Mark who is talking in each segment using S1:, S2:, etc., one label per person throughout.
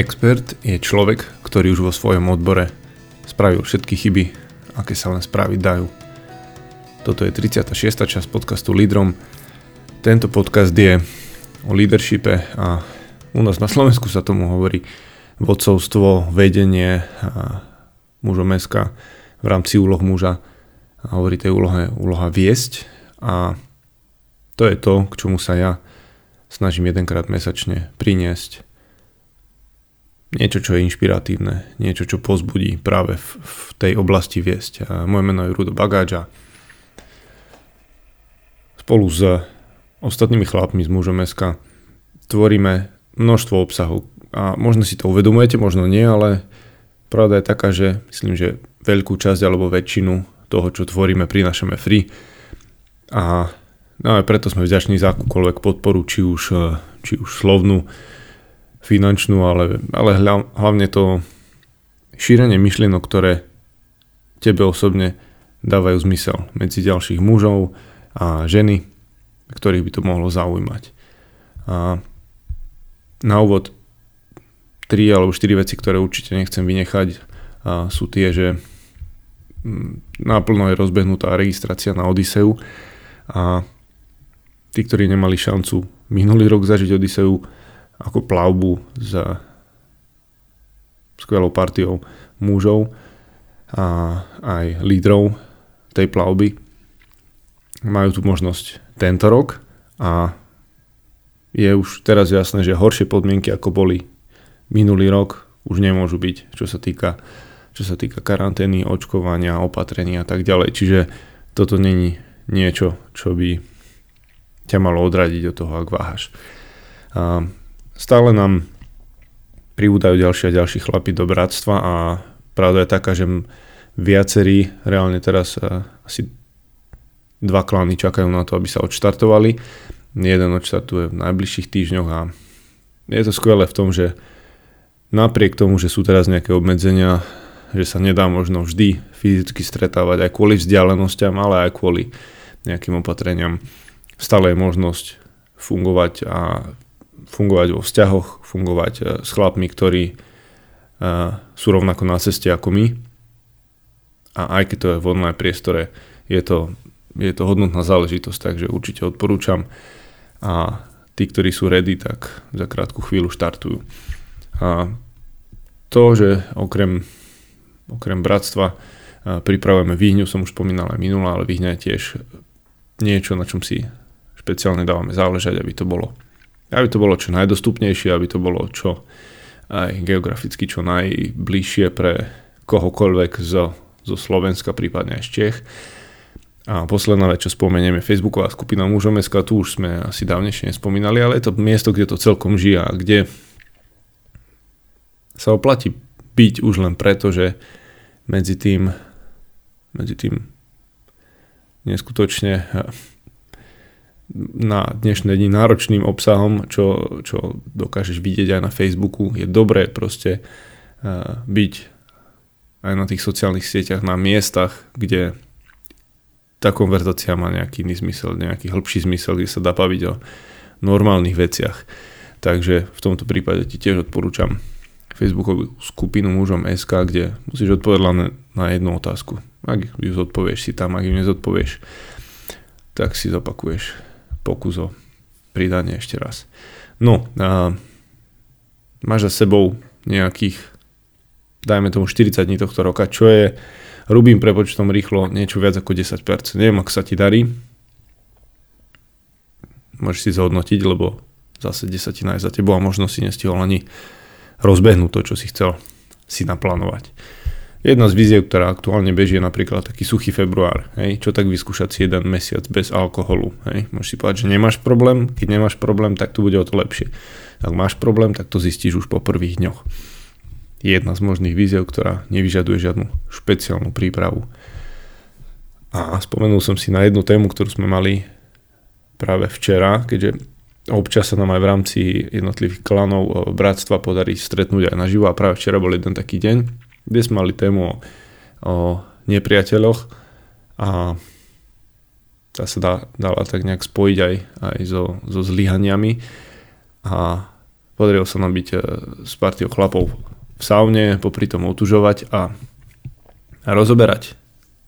S1: Expert je človek, ktorý už vo svojom odbore spravil všetky chyby, aké sa len spraviť dajú. Toto je 36. časť podcastu Lídrom. Tento podcast je o leadershipe a u nás na Slovensku sa tomu hovorí vodcovstvo, vedenie a mužom meska v rámci úloh muža a hovorí tej úlohe úloha viesť a to je to, k čomu sa ja snažím jedenkrát mesačne priniesť niečo, čo je inšpiratívne, niečo, čo pozbudí práve v, v tej oblasti viesť. A moje meno je Rudo Bagáč a spolu s ostatnými chlapmi z mužom SK tvoríme množstvo obsahov a možno si to uvedomujete, možno nie, ale pravda je taká, že myslím, že veľkú časť alebo väčšinu toho, čo tvoríme, prinášame free a no aj preto sme vďační za akúkoľvek podporu, či už, či už slovnú, finančnú, ale, ale hlavne to šírenie myšlienok, ktoré tebe osobne dávajú zmysel medzi ďalších mužov a ženy, ktorých by to mohlo zaujímať. A na úvod tri alebo štyri veci, ktoré určite nechcem vynechať, a sú tie, že mm, náplno je rozbehnutá registrácia na Odiseu a tí, ktorí nemali šancu minulý rok zažiť Odiseu, ako plavbu s skvelou partiou mužov a aj lídrov tej plavby. Majú tu možnosť tento rok a je už teraz jasné, že horšie podmienky ako boli minulý rok už nemôžu byť, čo sa týka, čo sa týka karantény, očkovania, opatrenia a tak ďalej. Čiže toto není niečo, čo by ťa malo odradiť od toho, ak váhaš. Stále nám pribúdajú ďalšie a ďalší chlapi do bratstva a pravda je taká, že viacerí reálne teraz eh, asi dva klany čakajú na to, aby sa odštartovali. Jeden odštartuje v najbližších týždňoch a je to skvelé v tom, že napriek tomu, že sú teraz nejaké obmedzenia, že sa nedá možno vždy fyzicky stretávať aj kvôli vzdialenostiam, ale aj kvôli nejakým opatreniam, stále je možnosť fungovať a fungovať vo vzťahoch, fungovať e, s chlapmi, ktorí e, sú rovnako na ceste ako my. A aj keď to je v online priestore, je to, je to hodnotná záležitosť, takže určite odporúčam. A tí, ktorí sú ready, tak za krátku chvíľu štartujú. A to, že okrem, okrem bratstva e, pripravujeme výhňu, som už spomínal aj minulá, ale výhňa je tiež niečo, na čom si špeciálne dávame záležať, aby to bolo aby to bolo čo najdostupnejšie, aby to bolo čo aj geograficky čo najbližšie pre kohokoľvek zo, zo Slovenska, prípadne aj z Čech. A posledná vec, čo spomeniem, Facebooková skupina mužom SK, tu už sme asi dávnejšie nespomínali, ale je to miesto, kde to celkom žije a kde sa oplatí byť už len preto, že medzi tým, medzi tým neskutočne na dnešné dni náročným obsahom, čo, čo dokážeš vidieť aj na Facebooku. Je dobré proste uh, byť aj na tých sociálnych sieťach, na miestach, kde tá konverzácia má nejaký iný zmysel, nejaký hĺbší zmysel, kde sa dá baviť o normálnych veciach. Takže v tomto prípade ti tiež odporúčam Facebookovú skupinu mužom SK, kde musíš odpovedať len na jednu otázku. Ak ju zodpovieš si tam, ak ju nezodpovieš, tak si zopakuješ pokus o pridanie ešte raz. No, a máš za sebou nejakých, dajme tomu 40 dní tohto roka, čo je rubím prepočtom rýchlo niečo viac ako 10%. Neviem, ako sa ti darí. Môžeš si zhodnotiť, lebo zase desatina je za tebou a možno si nestihol ani rozbehnúť to, čo si chcel si naplánovať. Jedna z víziev, ktorá aktuálne beží je napríklad taký suchý február. Hej? Čo tak vyskúšať si jeden mesiac bez alkoholu. Hej? Môžeš si povedať, že nemáš problém. Keď nemáš problém, tak to bude o to lepšie. Ak máš problém, tak to zistíš už po prvých dňoch. Jedna z možných víziev, ktorá nevyžaduje žiadnu špeciálnu prípravu. A spomenul som si na jednu tému, ktorú sme mali práve včera, keďže občas sa nám aj v rámci jednotlivých klanov eh, bratstva podarí stretnúť aj naživo a práve včera bol jeden taký deň, kde sme mali tému o, o nepriateľoch a tá sa dá, dala tak nejak spojiť aj, aj so, so zlyhaniami a podarilo sa nám byť e, s partiou chlapov v saune, popri tom otužovať a, a rozoberať,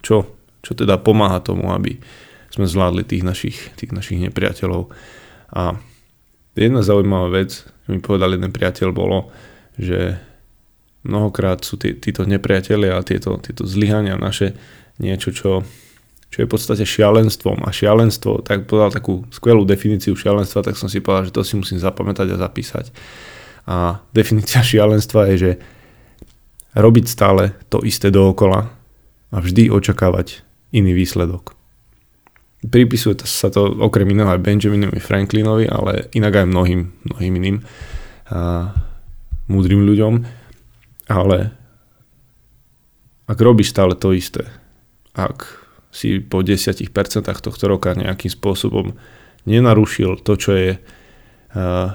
S1: čo, čo teda pomáha tomu, aby sme zvládli tých našich, tých našich nepriateľov. A jedna zaujímavá vec, čo mi povedal jeden priateľ, bolo, že mnohokrát sú tí, títo nepriatelia a tieto, tieto zlyhania naše niečo, čo, čo je v podstate šialenstvom. A šialenstvo, tak povedal takú skvelú definíciu šialenstva, tak som si povedal, že to si musím zapamätať a zapísať. A definícia šialenstva je, že robiť stále to isté dookola a vždy očakávať iný výsledok. Pripisuje sa to okrem iného aj Benjaminovi Franklinovi, ale inak aj mnohým, mnohým iným a, múdrym ľuďom. Ale ak robíš stále to isté, ak si po 10% tohto roka nejakým spôsobom nenarušil to, čo je uh,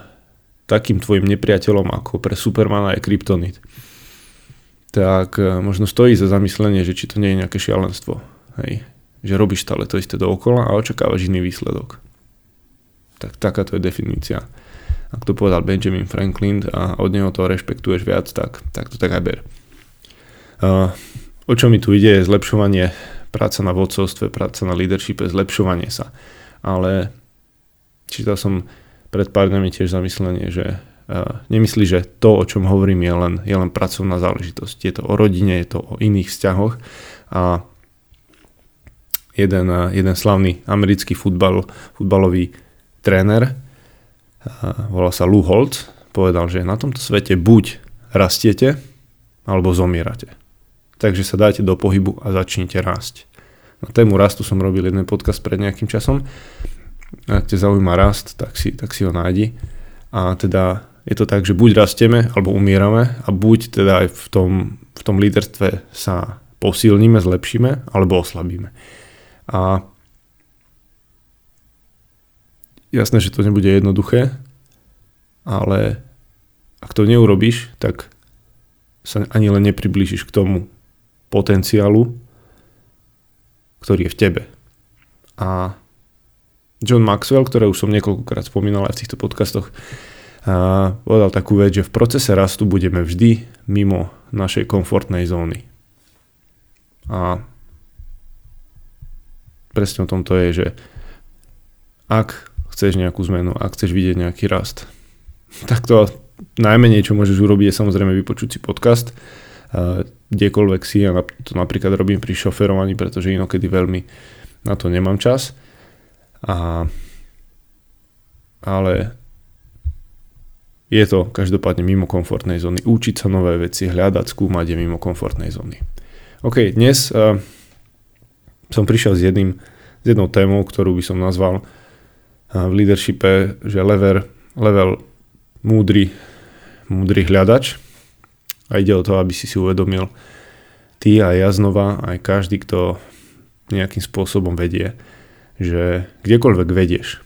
S1: takým tvojim nepriateľom ako pre Supermana je kryptonit, tak uh, možno stojí za zamyslenie, že či to nie je nejaké šialenstvo. Hej že robíš stále to isté dookola a očakávaš iný výsledok. Tak takáto je definícia. Ak to povedal Benjamin Franklin a od neho to rešpektuješ viac, tak, tak to tak aj ber. O čo mi tu ide je zlepšovanie, práca na vodcovstve, práca na leadershipe, zlepšovanie sa. Ale čítal som pred pár dňami tiež zamyslenie, že uh, nemyslí, že to, o čom hovorím, je len, je len pracovná záležitosť. Je to o rodine, je to o iných vzťahoch a jeden, jeden slavný americký futbal, futbalový tréner, volá sa Lou Holtz, povedal, že na tomto svete buď rastiete, alebo zomierate. Takže sa dajte do pohybu a začnite rásť. Na tému rastu som robil jeden podcast pred nejakým časom. Ak ťa zaujíma rast, tak si, tak si ho nájdi. A teda je to tak, že buď rastieme, alebo umierame a buď teda aj v tom, v tom líderstve sa posilníme, zlepšíme, alebo oslabíme. A jasné, že to nebude jednoduché, ale ak to neurobiš, tak sa ani len nepriblížiš k tomu potenciálu, ktorý je v tebe. A John Maxwell, ktoré už som niekoľkokrát spomínal aj v týchto podcastoch, a povedal takú vec, že v procese rastu budeme vždy mimo našej komfortnej zóny. A presne o tom to je, že ak chceš nejakú zmenu, ak chceš vidieť nejaký rast, tak to najmenej, čo môžeš urobiť, je samozrejme vypočuť si podcast, kdekoľvek si, ja to napríklad robím pri šoferovaní, pretože inokedy veľmi na to nemám čas. A, ale je to každopádne mimo komfortnej zóny. Učiť sa nové veci, hľadať, skúmať je mimo komfortnej zóny. OK, dnes uh, som prišiel s, jedným, s jednou témou, ktorú by som nazval v leadershipe, že level, level múdry, múdry hľadač. A ide o to, aby si si uvedomil ty a ja znova, aj každý, kto nejakým spôsobom vedie, že kdekoľvek vedieš,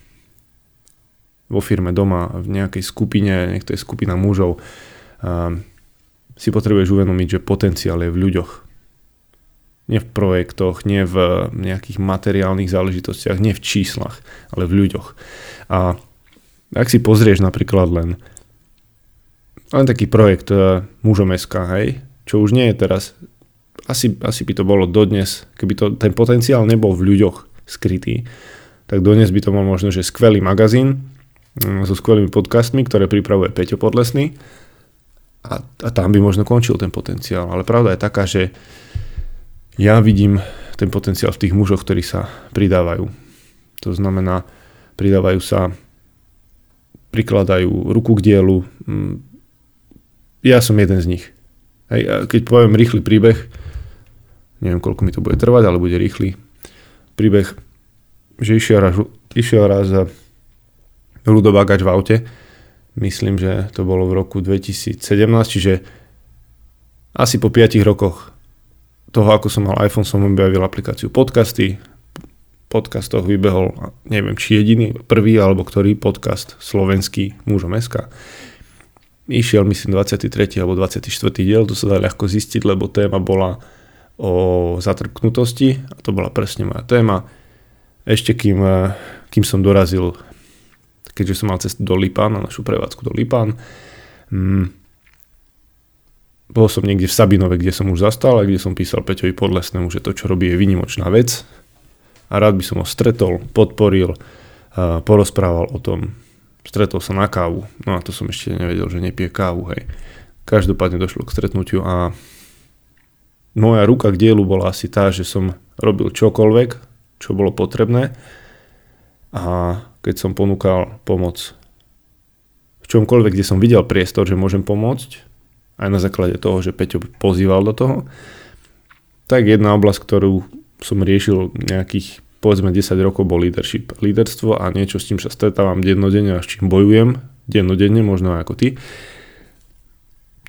S1: vo firme, doma, v nejakej skupine, nech to je skupina mužov, si potrebuješ uvedomiť, že potenciál je v ľuďoch nie v projektoch, nie v nejakých materiálnych záležitostiach, nie v číslach, ale v ľuďoch. A ak si pozrieš napríklad len, len taký projekt uh, Mužom hej, čo už nie je teraz, asi, asi by to bolo dodnes, keby to, ten potenciál nebol v ľuďoch skrytý, tak dodnes by to bol možno, že skvelý magazín um, so skvelými podcastmi, ktoré pripravuje Peťo Podlesný a, a tam by možno končil ten potenciál. Ale pravda je taká, že ja vidím ten potenciál v tých mužoch, ktorí sa pridávajú. To znamená, pridávajú sa, prikladajú ruku k dielu. Mm, ja som jeden z nich. Hej, a keď poviem rýchly príbeh, neviem koľko mi to bude trvať, ale bude rýchly príbeh, že išiel raz, išiel raz Rudo Bagač v aute, myslím, že to bolo v roku 2017, čiže asi po 5 rokoch toho, ako som mal iPhone, som objavil aplikáciu podcasty. V podcastoch vybehol, neviem, či jediný, prvý alebo ktorý podcast slovenský mužom SK. Išiel, myslím, 23. alebo 24. diel, to sa dá ľahko zistiť, lebo téma bola o zatrpknutosti a to bola presne moja téma. Ešte kým, kým som dorazil keďže som mal cestu do Lipán, na našu prevádzku do Lipán. Mm, bol som niekde v Sabinove, kde som už zastal a kde som písal Peťovi Podlesnému, že to, čo robí, je vynimočná vec a rád by som ho stretol, podporil, porozprával o tom. Stretol sa na kávu, no a to som ešte nevedel, že nepije kávu, hej. Každopádne došlo k stretnutiu a moja ruka k dielu bola asi tá, že som robil čokoľvek, čo bolo potrebné a keď som ponúkal pomoc v čomkoľvek, kde som videl priestor, že môžem pomôcť, aj na základe toho, že Peťo pozýval do toho. Tak jedna oblasť, ktorú som riešil nejakých povedzme 10 rokov bol leadership. Líderstvo a niečo, s tým sa stretávam dennodenne a s čím bojujem dennodenne, možno ako ty.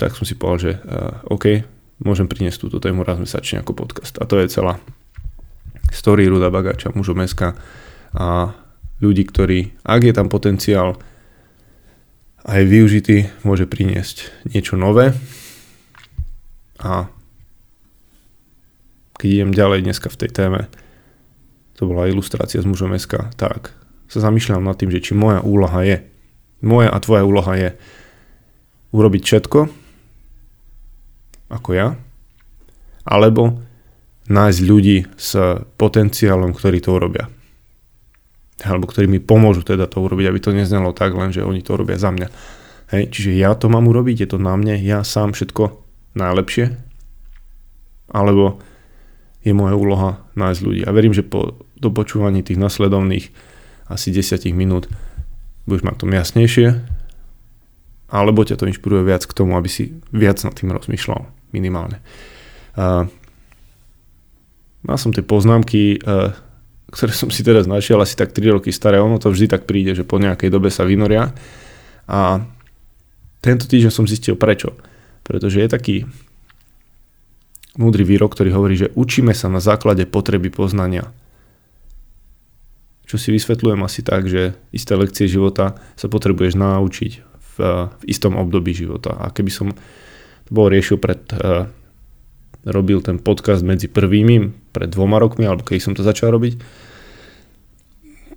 S1: Tak som si povedal, že uh, OK, môžem priniesť túto tému raz mesačne ako podcast. A to je celá story Ruda Bagáča, mužom Meska a ľudí, ktorí, ak je tam potenciál, aj využitý môže priniesť niečo nové. A keď idem ďalej dneska v tej téme, to bola ilustrácia s mužom SK, tak sa zamýšľam nad tým, že či moja úloha je, moja a tvoja úloha je urobiť všetko, ako ja, alebo nájsť ľudí s potenciálom, ktorí to urobia alebo ktorí mi pomôžu teda to urobiť, aby to neznelo tak len, že oni to robia za mňa. Hej, čiže ja to mám urobiť, je to na mne, ja sám všetko najlepšie, alebo je moja úloha nájsť ľudí. A verím, že po dopočúvaní tých nasledovných asi 10 minút budeš mať to jasnejšie, alebo ťa to inšpiruje viac k tomu, aby si viac nad tým rozmýšľal, minimálne. Uh, mal som tie poznámky, uh, ktoré som si teraz našiel, asi tak 3 roky staré, ono to vždy tak príde, že po nejakej dobe sa vynoria. A tento týždeň som zistil prečo. Pretože je taký múdry výrok, ktorý hovorí, že učíme sa na základe potreby poznania. Čo si vysvetľujem asi tak, že isté lekcie života sa potrebuješ naučiť v, v istom období života. A keby som to bol riešil pred uh, robil ten podcast medzi prvými pred dvoma rokmi, alebo keď som to začal robiť,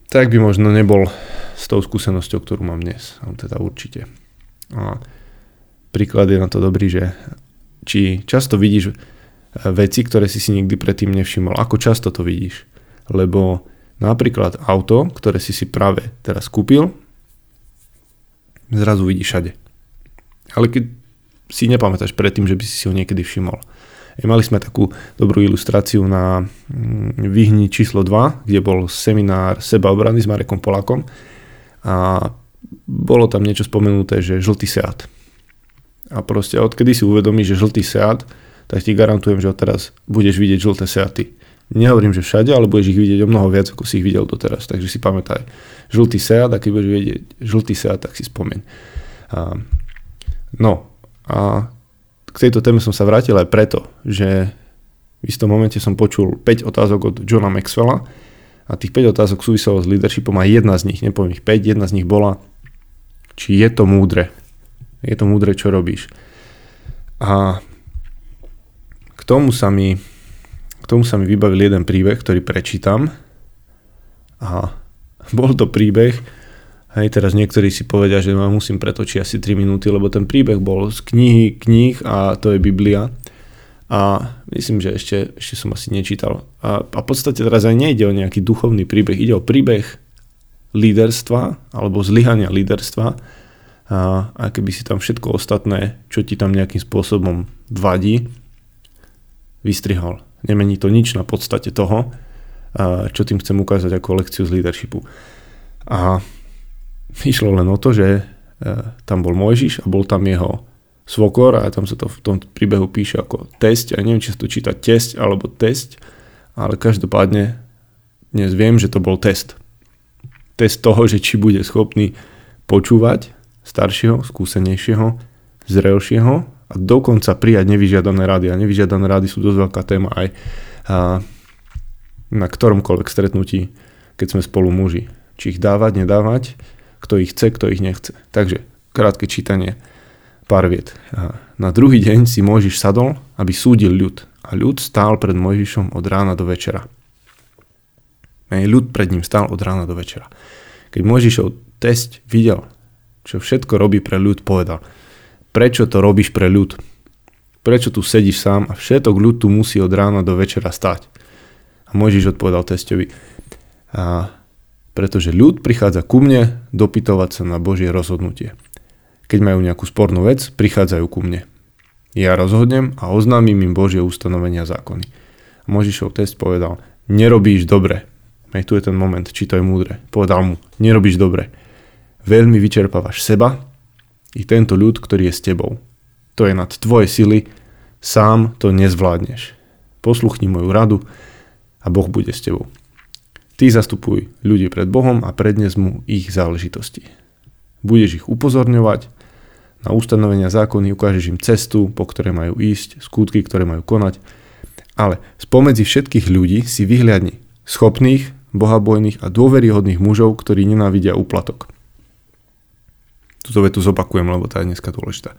S1: tak by možno nebol s tou skúsenosťou, ktorú mám dnes. Ale teda určite. A príklad je na to dobrý, že či často vidíš veci, ktoré si si nikdy predtým nevšimol. Ako často to vidíš? Lebo napríklad auto, ktoré si si práve teraz kúpil, zrazu vidíš všade. Ale keď si nepamätáš predtým, že by si si ho niekedy všimol. Mali sme takú dobrú ilustráciu na mm, Vyhni číslo 2, kde bol seminár sebaobrany s Marekom Polakom a bolo tam niečo spomenuté, že žltý Seat. A proste odkedy si uvedomíš, že žltý Seat, tak ti garantujem, že odteraz budeš vidieť žlté Seaty. Nehovorím, že všade, ale budeš ich vidieť o mnoho viac, ako si ich videl doteraz. Takže si pamätaj. Žltý Seat, a keď budeš vidieť žltý Seat, tak si spomeň. A, no, a k tejto téme som sa vrátil aj preto, že v istom momente som počul 5 otázok od Johna Maxwella a tých 5 otázok súviselo s leadershipom a jedna z nich, nepoviem ich 5, jedna z nich bola, či je to múdre. Je to múdre, čo robíš. A k tomu sa mi, k tomu sa mi vybavil jeden príbeh, ktorý prečítam. A bol to príbeh, Hej, teraz niektorí si povedia, že ma musím pretočiť asi 3 minúty, lebo ten príbeh bol z knihy kníh a to je Biblia. A myslím, že ešte, ešte som asi nečítal. A, a v podstate teraz aj nejde o nejaký duchovný príbeh, ide o príbeh líderstva alebo zlyhania líderstva a, a keby si tam všetko ostatné, čo ti tam nejakým spôsobom vadí, vystrihol. Nemení to nič na podstate toho, a, čo tým chcem ukázať ako lekciu z leadershipu. A Išlo len o to, že e, tam bol Mojžiš a bol tam jeho svokor a tam sa to v tom príbehu píše ako test. Ja neviem, či sa to číta test alebo test, ale každopádne dnes viem, že to bol test. Test toho, že či bude schopný počúvať staršieho, skúsenejšieho, zrelšieho a dokonca prijať nevyžiadané rady. A nevyžiadané rady sú dosť veľká téma aj a, na ktoromkoľvek stretnutí, keď sme spolu muži. Či ich dávať, nedávať, kto ich chce, kto ich nechce. Takže krátke čítanie, pár viet. Na druhý deň si Mojžiš sadol, aby súdil ľud. A ľud stál pred Mojžišom od rána do večera. Ľud pred ním stál od rána do večera. Keď Mojžišov test videl, čo všetko robí pre ľud, povedal, prečo to robíš pre ľud? Prečo tu sedíš sám a všetok ľud tu musí od rána do večera stať? A Mojžiš odpovedal testovi, pretože ľud prichádza ku mne dopytovať sa na Božie rozhodnutie. Keď majú nejakú spornú vec, prichádzajú ku mne. Ja rozhodnem a oznámim im Božie ustanovenia zákony. Možišov test povedal, nerobíš dobre. Hej, tu je ten moment, či to je múdre. Povedal mu, nerobíš dobre. Veľmi vyčerpávaš seba i tento ľud, ktorý je s tebou. To je nad tvoje sily, sám to nezvládneš. Posluchni moju radu a Boh bude s tebou. Ty zastupuj ľudí pred Bohom a prednes mu ich záležitosti. Budeš ich upozorňovať na ustanovenia zákony, ukážeš im cestu, po ktoré majú ísť, skutky, ktoré majú konať. Ale spomedzi všetkých ľudí si vyhľadni schopných, bohabojných a dôveryhodných mužov, ktorí nenávidia úplatok. Tuto vetu zopakujem, lebo tá je dneska dôležitá.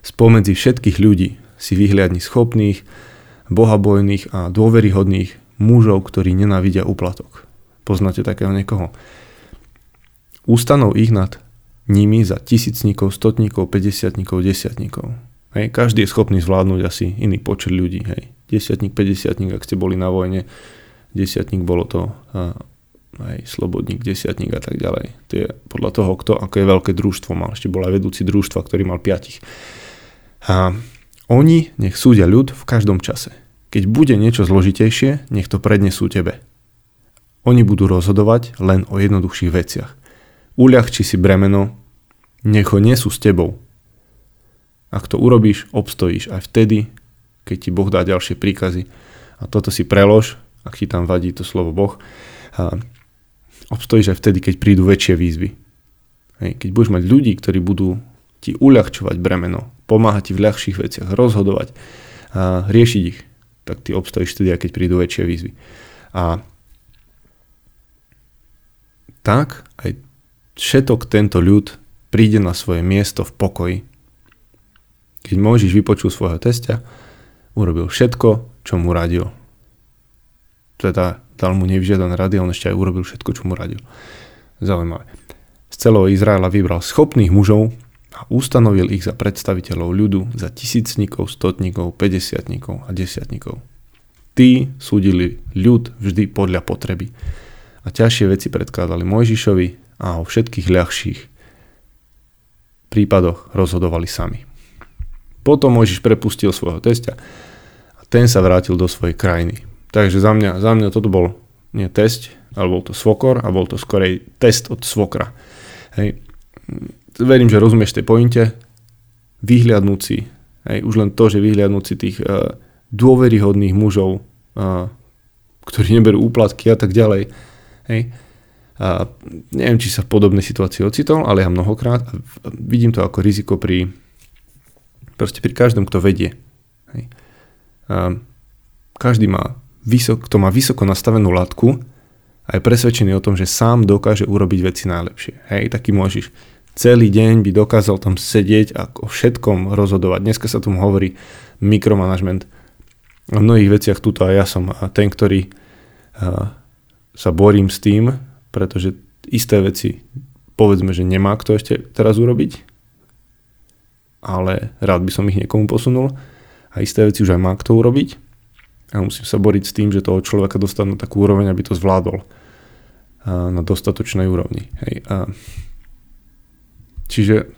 S1: Spomedzi všetkých ľudí si vyhľadni schopných, bohabojných a dôveryhodných mužov, ktorí nenávidia úplatok. Poznáte takého niekoho? Ústanov ich nad nimi za tisícnikov, stotníkov, 50 desiatníkov. Hej, každý je schopný zvládnuť asi iný počet ľudí. Hej. Desiatník, 50 ak ste boli na vojne, desiatník bolo to a, aj slobodník, desiatník a tak ďalej. To je podľa toho, kto, je veľké družstvo mal. Ešte bol aj vedúci družstva, ktorý mal piatich. A oni nech súdia ľud v každom čase. Keď bude niečo zložitejšie, nech to prednesú tebe. Oni budú rozhodovať len o jednoduchších veciach. Uľahči si bremeno, nech ho nesú s tebou. Ak to urobíš, obstojíš aj vtedy, keď ti Boh dá ďalšie príkazy. A toto si prelož, ak ti tam vadí to slovo Boh. A obstojíš aj vtedy, keď prídu väčšie výzvy. Hej, keď budeš mať ľudí, ktorí budú ti uľahčovať bremeno, pomáhať ti v ľahších veciach, rozhodovať, a riešiť ich, tak ty obstojíš vtedy, keď prídu väčšie výzvy. A tak aj všetok tento ľud príde na svoje miesto v pokoji. Keď Mojžiš vypočul svojho testia, urobil všetko, čo mu radil. Teda dal mu nevžiadané rady, on ešte aj urobil všetko, čo mu radil. Zaujímavé. Z celého Izraela vybral schopných mužov a ustanovil ich za predstaviteľov ľudu, za tisícnikov, stotníkov, 50 a desiatníkov. Tí súdili ľud vždy podľa potreby a ťažšie veci predkladali Mojžišovi a o všetkých ľahších prípadoch rozhodovali sami. Potom Mojžiš prepustil svojho testia a ten sa vrátil do svojej krajiny. Takže za mňa, za mňa toto bol nie test, ale bol to svokor a bol to skorej test od svokra. Hej. Verím, že rozumieš tej pointe. Vyhliadnúci, hej, už len to, že vyhliadnúci tých uh, dôveryhodných mužov, uh, ktorí neberú úplatky a tak ďalej, Hej. A neviem, či sa v podobnej situácii ocitol, ale ja mnohokrát a vidím to ako riziko pri proste pri každom, kto vedie. Hej. A každý má vysok, kto má vysoko nastavenú latku a je presvedčený o tom, že sám dokáže urobiť veci najlepšie. Hej, taký môžeš celý deň by dokázal tam sedieť a o všetkom rozhodovať. Dneska sa tomu hovorí mikromanagement. V mnohých veciach tuto aj ja som ten, ktorý sa borím s tým, pretože isté veci povedzme, že nemá kto ešte teraz urobiť, ale rád by som ich niekomu posunul a isté veci už aj má kto urobiť a musím sa boriť s tým, že toho človeka dostať na takú úroveň, aby to zvládol na dostatočnej úrovni. Hej. A čiže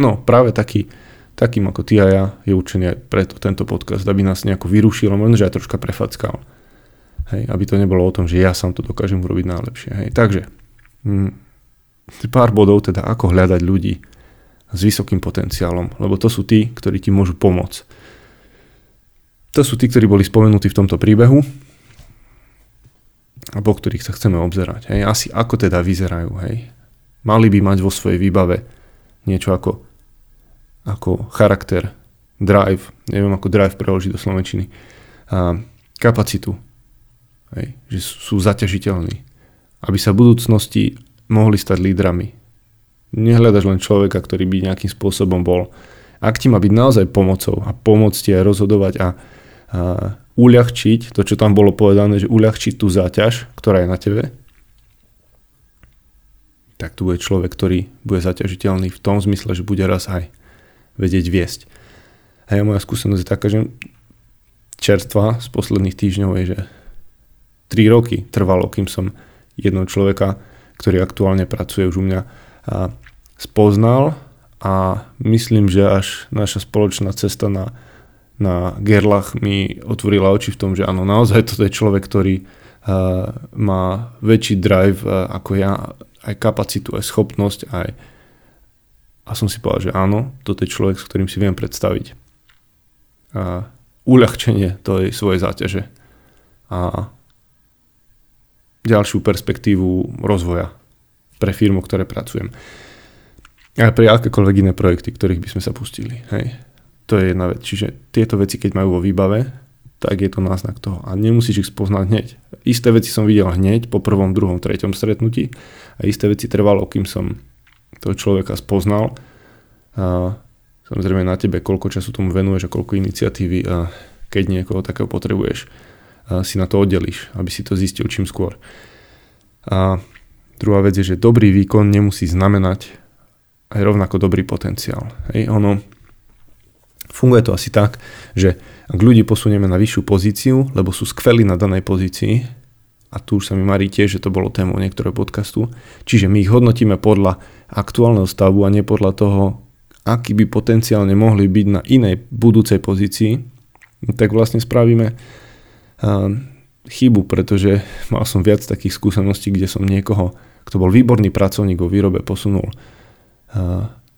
S1: no práve taký, takým ako ty a ja je určený aj preto tento podcast, aby nás nejako vyrušil možno, že aj troška prefackal. Hej, aby to nebolo o tom, že ja sám to dokážem urobiť najlepšie. Hej. Takže hm, pár bodov teda, ako hľadať ľudí s vysokým potenciálom, lebo to sú tí, ktorí ti môžu pomôcť. To sú tí, ktorí boli spomenutí v tomto príbehu a po ktorých sa chceme obzerať. Hej. Asi ako teda vyzerajú. Hej. Mali by mať vo svojej výbave niečo ako, ako charakter, drive, neviem ako drive preložiť do slovenčiny, a kapacitu, Hej, že sú zaťažiteľní. Aby sa v budúcnosti mohli stať lídrami. Nehľadaš len človeka, ktorý by nejakým spôsobom bol. Ak ti má byť naozaj pomocou a pomôcť ti aj rozhodovať a, a uľahčiť to, čo tam bolo povedané, že uľahčiť tú záťaž, ktorá je na tebe, tak tu bude človek, ktorý bude zaťažiteľný v tom zmysle, že bude raz aj vedieť viesť. A ja moja skúsenosť je taká, že čerstva z posledných týždňov je, že 3 roky trvalo, kým som jedného človeka, ktorý aktuálne pracuje už u mňa, spoznal. A myslím, že až naša spoločná cesta na, na Gerlach mi otvorila oči v tom, že áno, naozaj toto je človek, ktorý má väčší drive ako ja, aj kapacitu, aj schopnosť, aj a som si povedal, že áno, toto je človek, s ktorým si viem predstaviť. A uľahčenie tej svojej záťaže. A ďalšiu perspektívu rozvoja pre firmu, ktoré pracujem. A pre akékoľvek iné projekty, ktorých by sme sa pustili. Hej. To je jedna vec. Čiže tieto veci, keď majú vo výbave, tak je to náznak toho. A nemusíš ich spoznať hneď. Isté veci som videl hneď po prvom, druhom, treťom stretnutí a isté veci trvalo, kým som toho človeka spoznal. A samozrejme na tebe, koľko času tomu venuješ a koľko iniciatívy a keď niekoho takého potrebuješ, si na to oddelíš, aby si to zistil čím skôr. A druhá vec je, že dobrý výkon nemusí znamenať aj rovnako dobrý potenciál. Hej, ono, funguje to asi tak, že ak ľudí posunieme na vyššiu pozíciu, lebo sú skvelí na danej pozícii, a tu už sa mi marí tiež, že to bolo témou niektorého podcastu, čiže my ich hodnotíme podľa aktuálneho stavu a nie podľa toho, aký by potenciálne mohli byť na inej budúcej pozícii, tak vlastne spravíme chybu, pretože mal som viac takých skúseností, kde som niekoho, kto bol výborný pracovník vo výrobe, posunul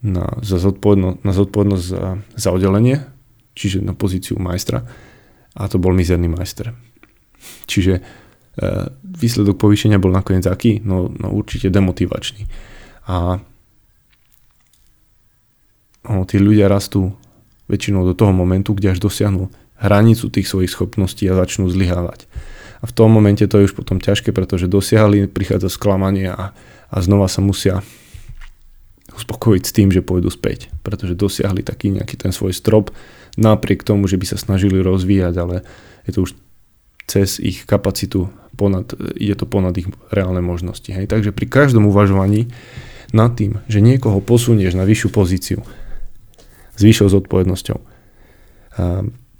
S1: na, za zodpovedno, na zodpovednosť za, za oddelenie, čiže na pozíciu majstra a to bol mizerný majster. Čiže e, výsledok povýšenia bol nakoniec aký? No, no určite demotivačný. A no, tí ľudia rastú väčšinou do toho momentu, kde až dosiahnu hranicu tých svojich schopností a začnú zlyhávať. A v tom momente to je už potom ťažké, pretože dosiahli, prichádza sklamanie a, a znova sa musia uspokojiť s tým, že pôjdu späť, pretože dosiahli taký nejaký ten svoj strop napriek tomu, že by sa snažili rozvíjať, ale je to už cez ich kapacitu, ponad, je to ponad ich reálne možnosti. Hej. Takže pri každom uvažovaní nad tým, že niekoho posunieš na vyššiu pozíciu s vyššou zodpovednosťou,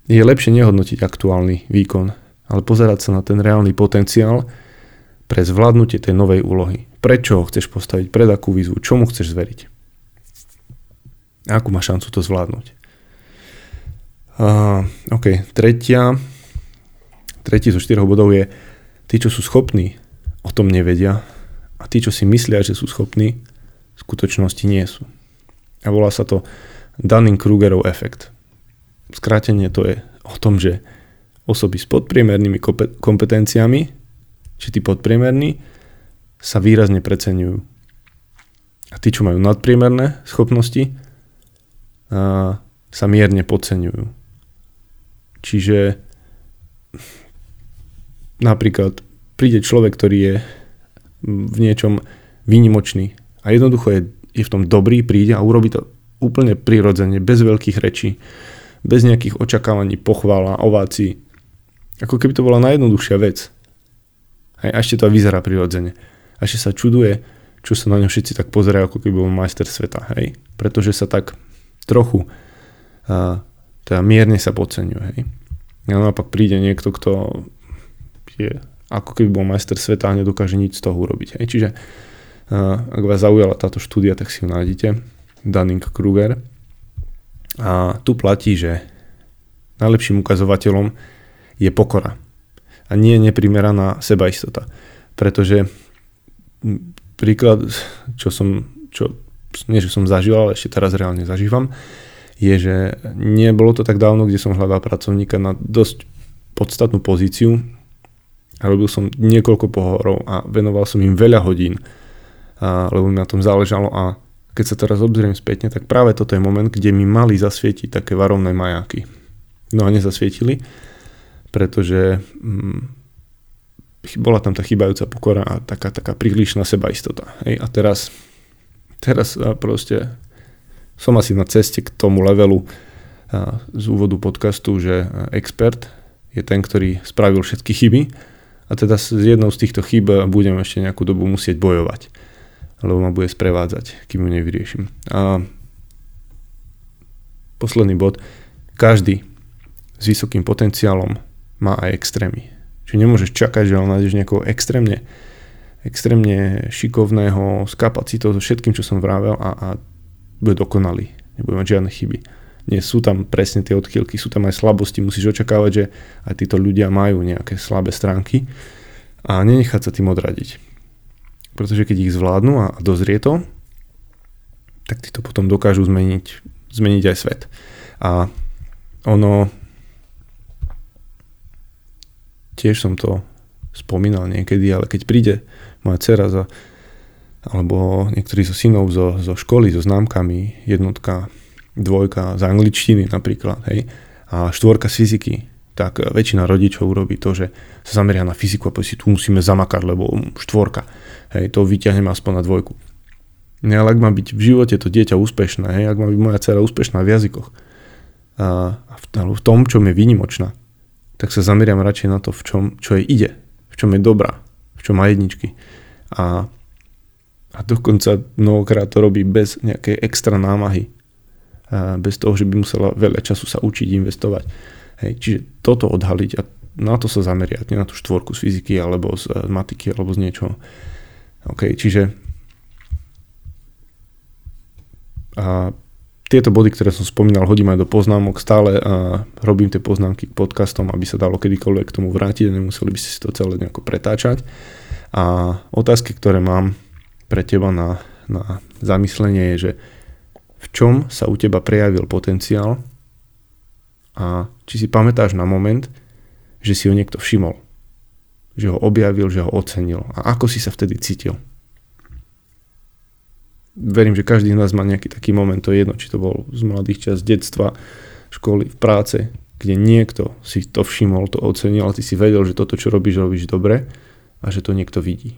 S1: je lepšie nehodnotiť aktuálny výkon, ale pozerať sa na ten reálny potenciál pre zvládnutie tej novej úlohy. Prečo ho chceš postaviť, pred akú výzvu, čo mu chceš zveriť. A akú má šancu to zvládnuť. Uh, OK, tretia, tretí zo štyroch bodov je, tí, čo sú schopní, o tom nevedia a tí, čo si myslia, že sú schopní, v skutočnosti nie sú. A volá sa to Dunning-Krugerov efekt. Skrátenie to je o tom, že osoby s podpriemernými kompetenciami, či tí podpriemerní, sa výrazne preceňujú. A tí, čo majú nadpriemerné schopnosti, a sa mierne podceňujú. Čiže napríklad príde človek, ktorý je v niečom výnimočný a jednoducho je, je v tom dobrý, príde a urobí to úplne prirodzene, bez veľkých rečí, bez nejakých očakávaní, pochvála, ovácií. Ako keby to bola najjednoduchšia vec. Hej, ešte to vyzerá prirodzene a že sa čuduje, čo sa na ňo všetci tak pozerajú, ako keby bol majster sveta, hej? Pretože sa tak trochu a, teda mierne sa podceňuje, hej? A naopak príde niekto, kto je ako keby bol majster sveta a nedokáže nič z toho urobiť, hej? Čiže a, ak vás zaujala táto štúdia, tak si ju nájdete. Dunning-Kruger. A tu platí, že najlepším ukazovateľom je pokora a nie neprimeraná sebaistota. Pretože príklad, čo som, čo, nie že som zažil, ale ešte teraz reálne zažívam, je, že nebolo to tak dávno, kde som hľadal pracovníka na dosť podstatnú pozíciu a robil som niekoľko pohorov a venoval som im veľa hodín, a, lebo mi na tom záležalo a keď sa teraz obzriem spätne, tak práve toto je moment, kde mi mali zasvietiť také varovné majáky. No a nezasvietili, pretože mm, bola tam tá chybajúca pokora a taká, taká prílišná sebaistota. Hej? A teraz, teraz proste som asi na ceste k tomu levelu z úvodu podcastu, že expert je ten, ktorý spravil všetky chyby a teda s jednou z týchto chyb budem ešte nejakú dobu musieť bojovať. Lebo ma bude sprevádzať, kým ju nevyriešim. A posledný bod. Každý s vysokým potenciálom má aj extrémy. Čiže nemôžeš čakať, že on nájdeš niekoho extrémne, extrémne šikovného, s kapacitou, so všetkým, čo som vravel a, a bude dokonalý. Nebude mať žiadne chyby. Nie sú tam presne tie odchýlky, sú tam aj slabosti. Musíš očakávať, že aj títo ľudia majú nejaké slabé stránky a nenechať sa tým odradiť. Pretože keď ich zvládnu a dozrie to, tak tí to potom dokážu zmeniť, zmeniť aj svet. A ono, tiež som to spomínal niekedy, ale keď príde moja dcera za, alebo niektorí zo synov zo, zo školy, so známkami, jednotka, dvojka z angličtiny napríklad, hej, a štvorka z fyziky, tak väčšina rodičov urobí to, že sa zameria na fyziku a povie si, tu musíme zamakať, lebo štvorka. Hej, to vyťahnem aspoň na dvojku. Ne, ale ak má byť v živote to dieťa úspešné, hej, ak má byť moja dcera úspešná v jazykoch a, v, v tom, čo je výnimočná, tak sa zameriam radšej na to, v čom, čo jej ide, v čom je dobrá, v čom má jedničky. A, a dokonca mnohokrát to robí bez nejakej extra námahy. Bez toho, že by musela veľa času sa učiť investovať. Hej, čiže toto odhaliť a na to sa zameriať, nie na tú štvorku z fyziky alebo z eh, matiky alebo z niečoho. OK, čiže a tieto body, ktoré som spomínal, hodím aj do poznámok, stále a robím tie poznámky k podcastom, aby sa dalo kedykoľvek k tomu vrátiť a nemuseli by ste si to celé nejako pretáčať. A otázky, ktoré mám pre teba na, na zamyslenie je, že v čom sa u teba prejavil potenciál a či si pamätáš na moment, že si ho niekto všimol, že ho objavil, že ho ocenil a ako si sa vtedy cítil. Verím, že každý z nás má nejaký taký moment, to je jedno, či to bol z mladých čas, detstva, školy, v práce, kde niekto si to všimol, to ocenil, ale ty si vedel, že toto, čo robíš, robíš dobre a že to niekto vidí.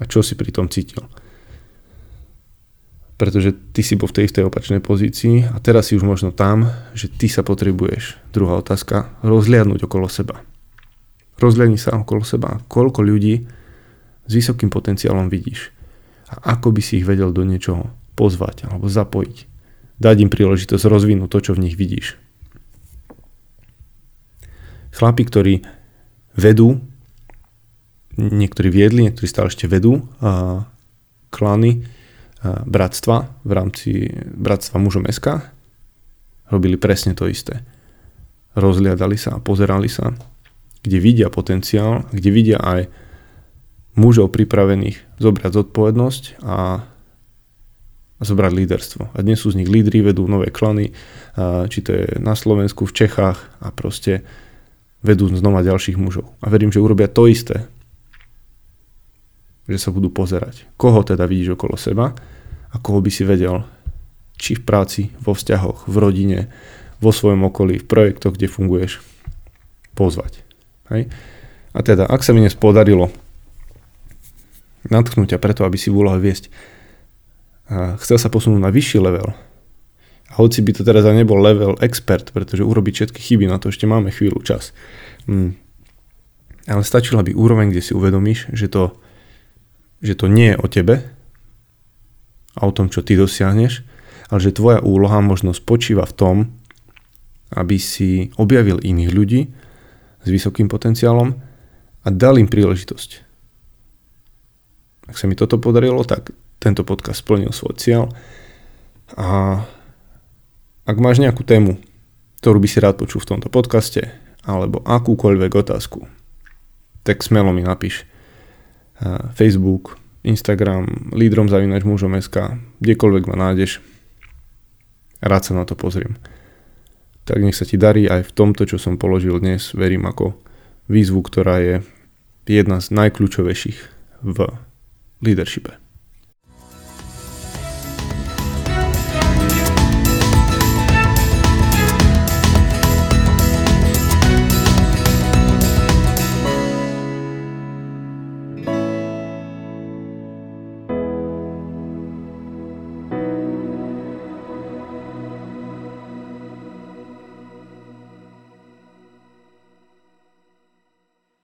S1: A čo si pri tom cítil pretože ty si bol v tej istej opačnej pozícii a teraz si už možno tam, že ty sa potrebuješ, druhá otázka, rozliadnúť okolo seba. Rozliadni sa okolo seba, koľko ľudí s vysokým potenciálom vidíš a ako by si ich vedel do niečoho pozvať alebo zapojiť. Dať im príležitosť rozvinúť to, čo v nich vidíš. Chlapi, ktorí vedú, niektorí viedli, niektorí stále ešte vedú a klany, bratstva v rámci bratstva mužom SK robili presne to isté. Rozliadali sa a pozerali sa, kde vidia potenciál, kde vidia aj mužov pripravených zobrať zodpovednosť a, zobrať líderstvo. A dnes sú z nich lídry, vedú nové klany, či to je na Slovensku, v Čechách a proste vedú znova ďalších mužov. A verím, že urobia to isté. Že sa budú pozerať. Koho teda vidíš okolo seba a koho by si vedel, či v práci, vo vzťahoch, v rodine, vo svojom okolí, v projektoch, kde funguješ, pozvať. Hej? A teda, ak sa mi dnes podarilo natknúť ťa preto, aby si v úlohe viesť, a chcel sa posunúť na vyšší level, a hoci by to teraz aj nebol level expert, pretože urobiť všetky chyby, na to ešte máme chvíľu čas. Mm. Ale stačila by úroveň, kde si uvedomíš, že to, že to nie je o tebe, a o tom, čo ty dosiahneš, ale že tvoja úloha možno spočíva v tom, aby si objavil iných ľudí s vysokým potenciálom a dal im príležitosť. Ak sa mi toto podarilo, tak tento podcast splnil svoj cieľ a ak máš nejakú tému, ktorú by si rád počul v tomto podcaste, alebo akúkoľvek otázku, tak smelo mi napíš. Facebook, Instagram, lídrom zavinač mužom SK, kdekoľvek ma nájdeš, rád sa na to pozriem. Tak nech sa ti darí aj v tomto, čo som položil dnes, verím ako výzvu, ktorá je jedna z najkľúčovejších v leadershipe.